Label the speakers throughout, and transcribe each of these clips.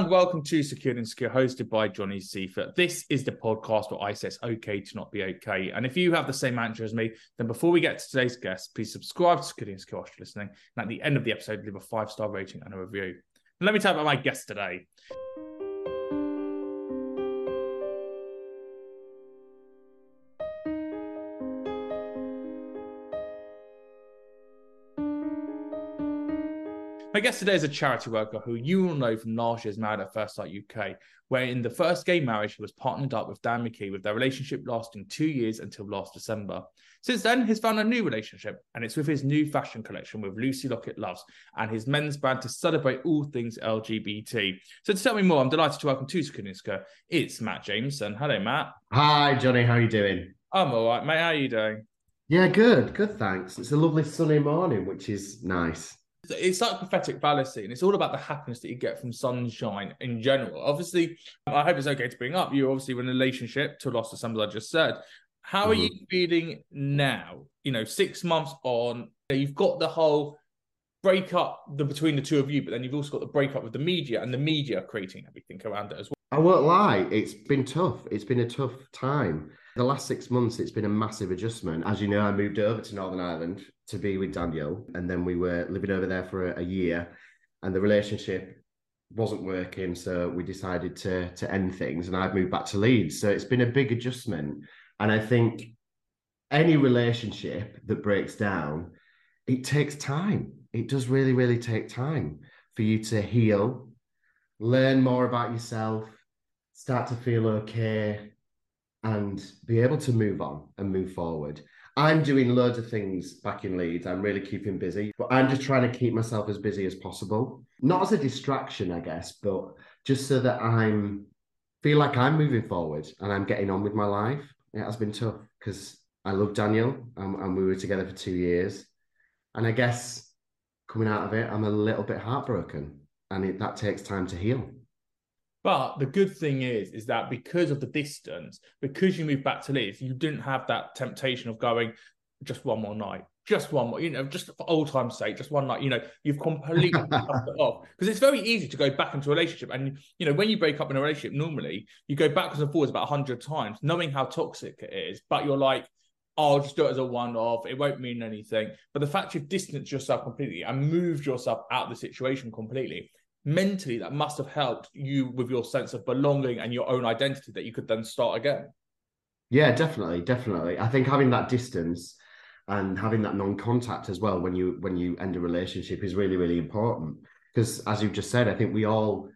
Speaker 1: And welcome to Secure the Insecure, hosted by Johnny Seifert. This is the podcast where I say it's okay to not be okay. And if you have the same answer as me, then before we get to today's guest, please subscribe to Secure the Insecure you're listening. And at the end of the episode, leave a five star rating and a review. And let me tell you about my guest today. My guest today is a charity worker who you will know from last year's Married at First Sight UK, where in the first gay marriage he was partnered up with Dan McKee, with their relationship lasting two years until last December. Since then, he's found a new relationship, and it's with his new fashion collection with Lucy Locket Loves and his men's brand to celebrate all things LGBT. So to tell me more, I'm delighted to welcome to Skuniska. It's Matt Jameson. Hello, Matt.
Speaker 2: Hi, Johnny. How are you doing?
Speaker 1: I'm all right, mate. How are you doing?
Speaker 2: Yeah, good. Good, thanks. It's a lovely sunny morning, which is nice.
Speaker 1: It's like prophetic fallacy, and it's all about the happiness that you get from sunshine in general. Obviously, I hope it's okay to bring up. You're obviously in a relationship to lost to somebody I just said. How are
Speaker 2: Mhm.
Speaker 1: you feeling now? You know, six months on, you've got the whole breakup the, between the two of you, but then you've also got the breakup with the media, and the media creating everything around it as well.
Speaker 2: I won't lie, it's been tough. It's been a tough time. The last six months, it's been a massive adjustment. As you know, I moved over to Northern Ireland to be with Daniel, and then we were living over there for a, a year, and the relationship wasn't working, so we decided to to end things, and I've moved back to Leeds. So it's been a big adjustment, and I think any relationship that breaks down, it takes time. It does really, really take time for you to heal, learn more about yourself, start to feel okay and be able to move on and move forward. I'm doing loads of things back in Leeds. I'm really keeping busy, but I'm just trying to keep myself as busy as possible. Not as a distraction, I guess, but just so that I'm feel like I'm moving forward and I'm getting on with my life. It has been tough because I love Daniel and, and we were together for two years. And I guess coming out of it, I'm a little bit heartbroken and it, that takes time to heal.
Speaker 1: But the good thing is, is that because of the distance, because you moved back to Leeds, you didn't have that temptation of going just one more night, just one more, you know, just for old time's sake, just one night. You know, you've completely cut it off because it's very easy to go back into a relationship. And you know, when you break up in a relationship, normally you go backwards and forwards about hundred times, knowing how toxic it is. But you're like, oh, I'll just do it as a one-off. It won't mean anything. But the fact you've distanced yourself completely and moved yourself out of the situation completely mentally that must have helped you with your sense of belonging and your own identity that you could then start again.
Speaker 2: Yeah definitely definitely. I think having that distance and having that non-contact as well when you when you end a relationship is really really important. Because as you've just said i think we all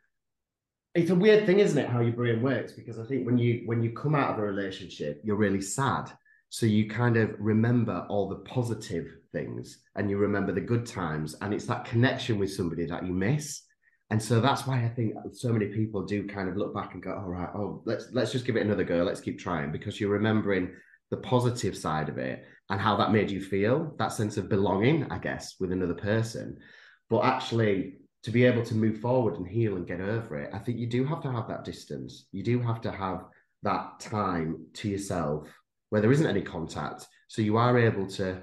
Speaker 2: it's a weird thing isn't it how your brain works? Because i think when you when you come out of a relationship you're really sad. So you kind of remember all the positive things and you remember the good times and it's that connection with somebody that you miss and so that's why I think so many people do kind of look back and go, all right, oh, let's let's just give it another go. Let's keep trying because you're remembering the positive side of it and how that made you feel, that sense of belonging, I guess, with another person. But actually, to be able to move forward and heal and get over it, I think you do have to have that distance. You do have to have that time to yourself where there isn't any contact. So you are able to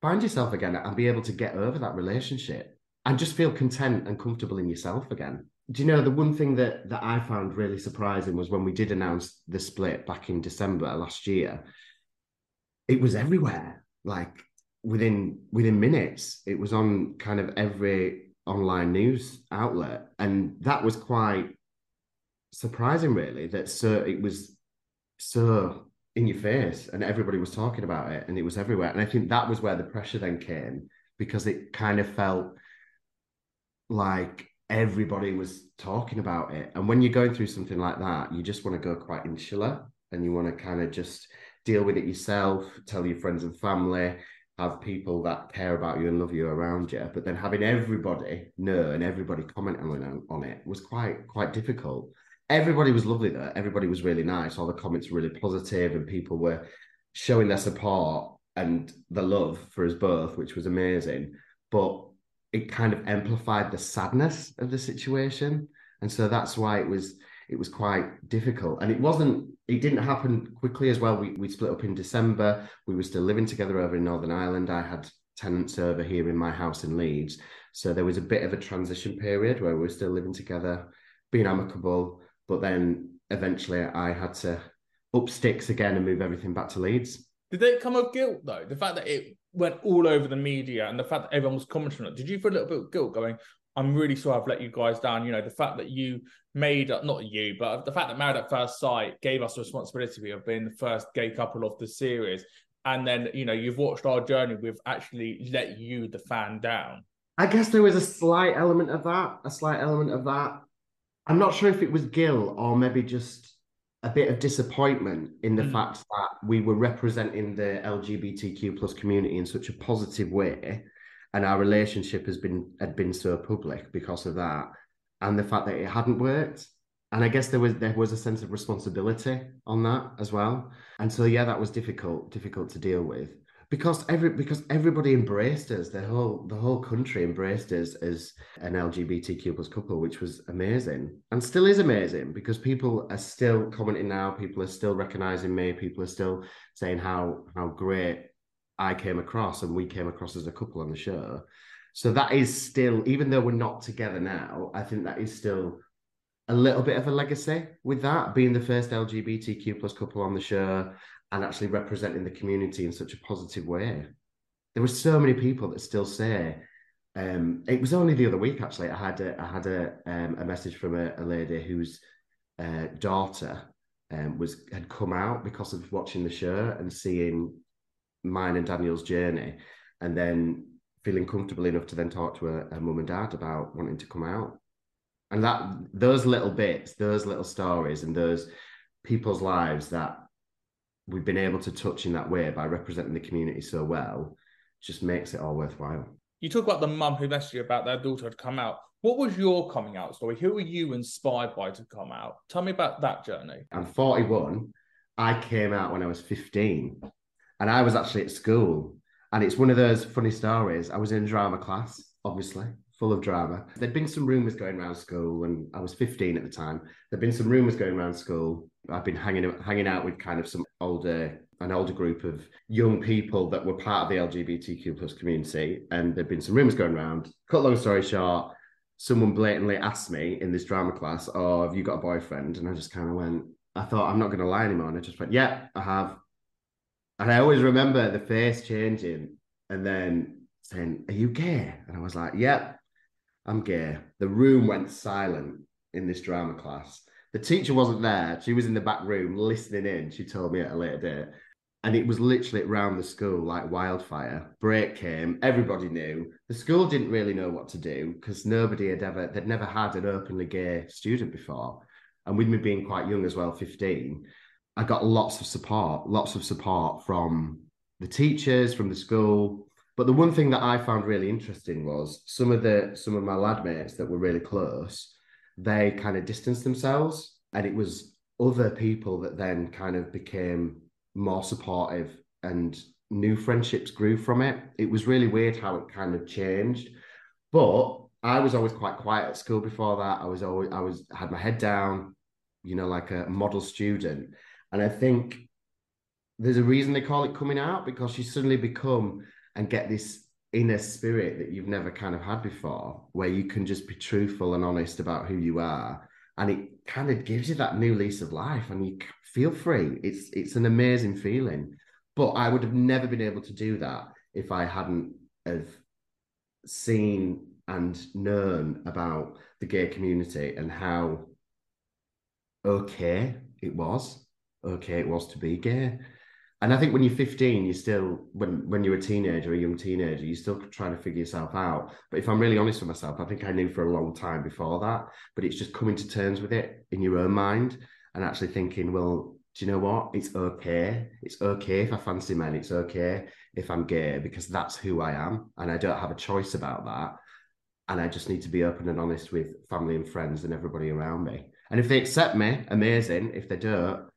Speaker 2: find yourself again and be able to get over that relationship and just feel content and comfortable in yourself again. Do you know the one thing that that I found really surprising was when we did announce the split back in December last year. It was everywhere, like within within minutes. It was on kind of every online news outlet, and that was quite surprising, really. That so it was so in your face, and everybody was talking about it, and it was everywhere. And I think that was where the pressure then came because it kind of felt like everybody was talking about it. And when you're going through something like that, you just want to go quite insular and you want to kind of just deal with it yourself, tell your friends and family, have people that care about you and love you around you. But then having everybody know and everybody comment on, on it was quite quite difficult. Everybody was lovely though. Everybody was really nice. All the comments were really positive and people were showing their support and the love for us both, which was amazing. But it kind of amplified the sadness of the situation. And so that's why it was it was quite difficult. And it wasn't it didn't happen quickly as well. We, we split up in december. We were still living together over in northern ireland. I had tenants over here in my house in leeds. So there was a bit of a transition period where we were still living together being amicable. But then eventually i had to up sticks again and move everything back to leeds.
Speaker 1: Did it come of guilt though? The fact that it went all over the media and the fact that everyone was commenting on it, did you feel a little bit of guilt going, I'm really sorry I've let you guys down? You know, the fact that you made, up, not you, but the fact that Married at First Sight gave us the responsibility of being the first gay couple of the series. And then, you know, you've watched our journey, we've actually let you, the fan, down.
Speaker 2: I guess there was a slight element of that, a slight element of that. I'm not sure if it was guilt or maybe just a bit of disappointment in the mm. fact that we were representing the LGBTQ plus community in such a positive way, and our relationship has been had been so public because of that, and the fact that it hadn't worked. And I guess there was there was a sense of responsibility on that as well. And so yeah, that was difficult, difficult to deal with because every because everybody embraced us the whole the whole country embraced us as an lgbtq plus couple which was amazing and still is amazing because people are still commenting now people are still recognizing me people are still saying how how great i came across and we came across as a couple on the show. So that is still even though we're not together now i think that is still a little bit of a legacy with that being the first lgbtq plus couple on the show and actually representing the community in such a positive way. There were so many people that still say, um, it was only the other week actually. I had a, I had a, um, a message from a, a lady whose uh, daughter um, was had come out because of watching the show and seeing mine and Daniel's journey, and then feeling comfortable enough to then talk to her, mum and dad about wanting to come out. And that those little bits, those little stories, and those people's lives that we've been able to touch in that way by representing the community so well just makes it all worthwhile.
Speaker 1: You talk about the mum who messaged you about their daughter had come out. What was your coming out story? Who were you inspired by to come out? Tell me about that journey.
Speaker 2: I'm 41. I came out when I was 15, and I was actually at school. And it's one of those funny stories. I was in drama class, obviously, full of drama. There'd been some rumours going around school, and I was 15 at the time. There'd been some rumours going around school. I've been hanging hanging out with kind of some older an older group of young people that were part of the LGBTQ plus community, and there'd been some rumours going around. Cut long story short, someone blatantly asked me in this drama class, "Oh, have you got a boyfriend?" And I just kind of went. I thought I'm not going to lie anymore, and I just went, "Yeah, I have." And I always remember the face changing, and then saying, "Are you gay?" And I was like, "Yep, yeah, I'm gay." The room went silent in this drama class. The teacher wasn't there. She was in the back room listening in. She told me at a later date and it was literally around the school like wildfire. Break came, everybody knew. The school didn't really know what to do because nobody had ever, they'd never had an openly gay student before. And with me being quite young as well, 15, I got lots of support, lots of support from the teachers, from the school. But the one thing that I found really interesting was some of the some of my lad mates that were really close, they kind of distanced themselves. And it was other people that then kind of became more supportive and new friendships grew from it. It was really weird how it kind of changed. But I was always quite quiet at school before that. I was always I was had my head down, you know, like a model student. And I think there's a reason they call it coming out because you suddenly become and get this inner spirit that you've never kind of had before, where you can just be truthful and honest about who you are. And it kind of gives you that new lease of life and you feel free. It's it's an amazing feeling. But I would have never been able to do that if I hadn't have seen and known about the gay community and how okay it was. Okay, it was to be gay. And I think when you're 15, you're still when when you're a teenager, a young teenager, you're still trying to figure yourself out. But if I'm really honest with myself, I think I knew for a long time before that. But it's just coming to terms with it in your own mind and actually thinking, well, do you know what? It's okay. It's okay if I fancy men. It's okay if I'm gay because that's who I am. And I don't have a choice about that. And I just need to be open and honest with family and friends and everybody around me. And if they accept me, amazing. If they don't,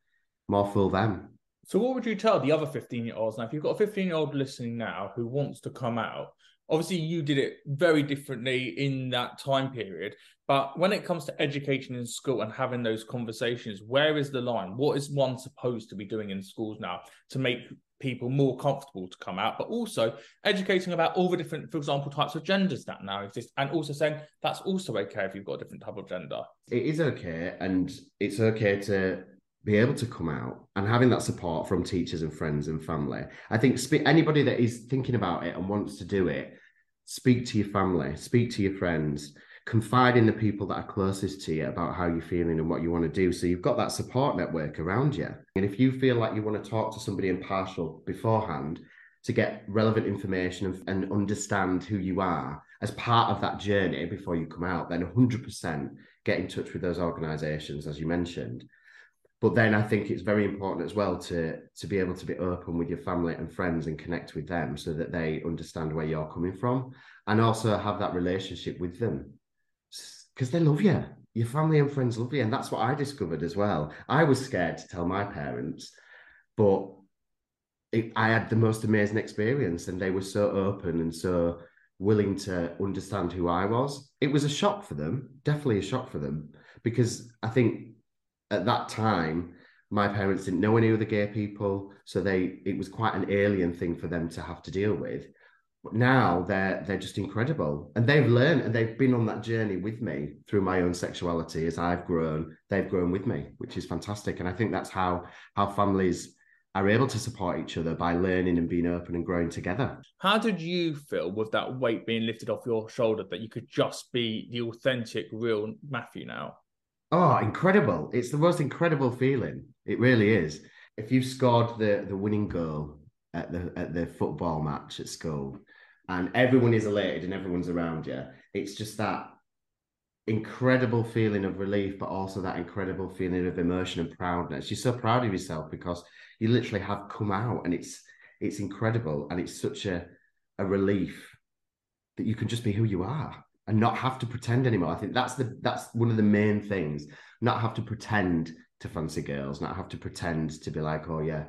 Speaker 2: more fool them.
Speaker 1: So, what would you tell the other 15 year olds now? If you've got a 15 year old listening now who wants to come out, obviously you did it very differently in that time period but when it comes to education in school and having those conversations where is the line what is one supposed to be doing in schools now to make people more comfortable to come out but also educating about all the different for example types of genders that now exist and also saying that's also okay if you've got a different type of gender
Speaker 2: it is okay and it's okay to be able to come out and having that support from teachers and friends and family. I think spe- anybody that is thinking about it and wants to do it, speak to your family, speak to your friends, confide in the people that are closest to you about how you're feeling and what you want to do. So you've got that support network around you. And if you feel like you want to talk to somebody impartial beforehand to get relevant information and, and understand who you are as part of that journey before you come out, then 100% get in touch with those organizations, as you mentioned but then I think it's very important as well to to be able to be open with your family and friends and connect with them so that they understand where you're coming from and also have that relationship with them because they love you. Your family and friends love you, and that's what I discovered as well. I was scared to tell my parents, but it, I had the most amazing experience, and they were so open and so willing to understand who I was. It was a shock for them, definitely a shock for them, because I think at that time, my parents didn't know any other gay people, so they it was quite an alien thing for them to have to deal with. But now they're they're just incredible, and they've learned and they've been on that journey with me through my own sexuality as I've grown. They've grown with me, which is fantastic, and I think that's how how families are able to support each other by learning and being open and growing together.
Speaker 1: How did you feel with that weight being lifted off your shoulder that you could just be the authentic, real Matthew now?
Speaker 2: Oh, incredible. It's the most incredible feeling. It really is. If you've scored the, the winning goal at the at the football match at school and everyone is elated and everyone's around you, it's just that incredible feeling of relief, but also that incredible feeling of emotion and proudness. You're so proud of yourself because you literally have come out, and it's it's incredible, and it's such a a relief that you can just be who you are and not have to pretend anymore. I think that's the that's one of the main things. Not have to pretend to fancy girls, not have to pretend to be like, oh yeah,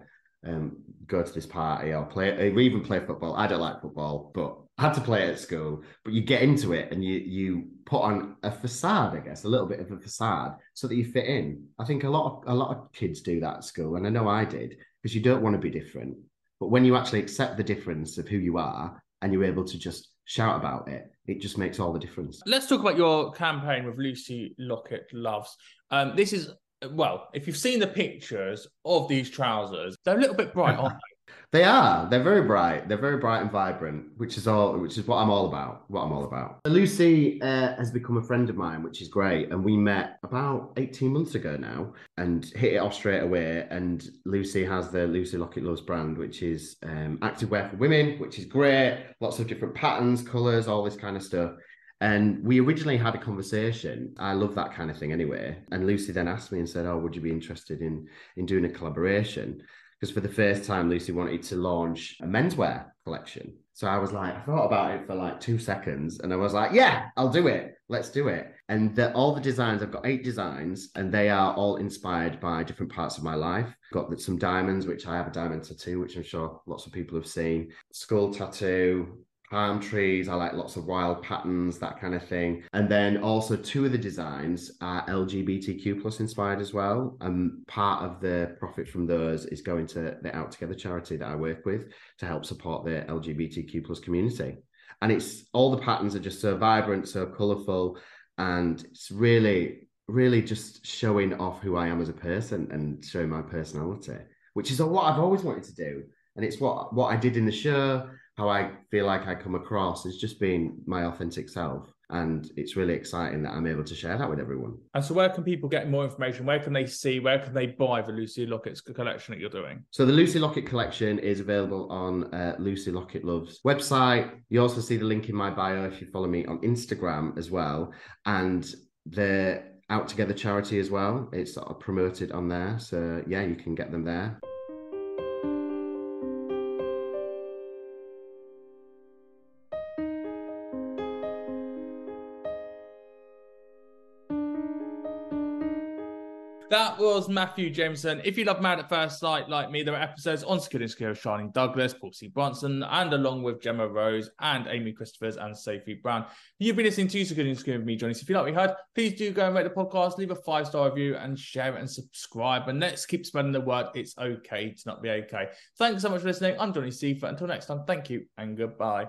Speaker 2: um, go to this party or play or even play football. I don't like football, but I had to play it at school. But you get into it and you you put on a facade, I guess, a little bit of a facade so that you fit in. I think a lot of a lot of kids do that at school, and I know I did, because you don't want to be different. But when you actually accept the difference of who you are and you're able to just shout about it, it just makes all the difference.
Speaker 1: Let's talk about your campaign with Lucy Locket Loves. Um, this is well, if you've seen the pictures of these trousers, they're a little bit bright, aren't they?
Speaker 2: Are. They're very bright. They're very bright and vibrant, which is all. Which is what I'm all about. What I'm all about. Lucy uh, has become a friend of mine, which is great. And we met about 18 months ago now, and hit it off straight away. And Lucy has the Lucy Locket Loves brand, which is um, activewear for women, which is great. Lots of different patterns, colors, all this kind of stuff. And we originally had a conversation. I love that kind of thing anyway. And Lucy then asked me and said, "Oh, would you be interested in in doing a collaboration?" Because for the first time, Lucy wanted to launch a menswear collection. So I was like, I thought about it for like two seconds, and I was like, "Yeah, I'll do it. Let's do it." And the, all the designs, I've got eight designs, and they are all inspired by different parts of my life. Got some diamonds, which I have a diamond tattoo, which I'm sure lots of people have seen. Skull tattoo, palm trees. I like lots of wild patterns, that kind of thing. And then also two of the designs are LGBTQ plus inspired as well. And part of the profit from those is going to the Out Together charity that I work with to help support the LGBTQ plus community. And it's all the patterns are just so vibrant, so colourful, and it's really, really just showing off who I am as a person and showing my personality, which is what I've always wanted to do. And it's what what I did in the show how I feel like I come across is just being my authentic self. And it's really exciting that I'm able to share that with everyone.
Speaker 1: And so, where can people get more information? Where can they see? Where can they buy the Lucy Locket's collection that you're doing?
Speaker 2: So, the Lucy Locket collection is available on uh, Lucy Locket Love's website. You also see the link in my bio if you follow me on Instagram as well. And the Out Together charity as well. It's sort of promoted on there. So, yeah, you can get them there.
Speaker 1: That was Matthew Jameson. If you love Married at First Sight like me, there are episodes on Secure Secure Charlene Douglas, Paul C. Brunson, and along with Gemma Rose and Amy Christophers and Sophie Brown. You've been listening to Secure Secure with me, Johnny. So if you like what you heard, please do go and rate the podcast, leave a five star review, and share it and subscribe. And let's keep spreading the word. It's okay to not be okay. Thanks so much for listening. I'm Johnny Seifert. Until next time, thank you and goodbye.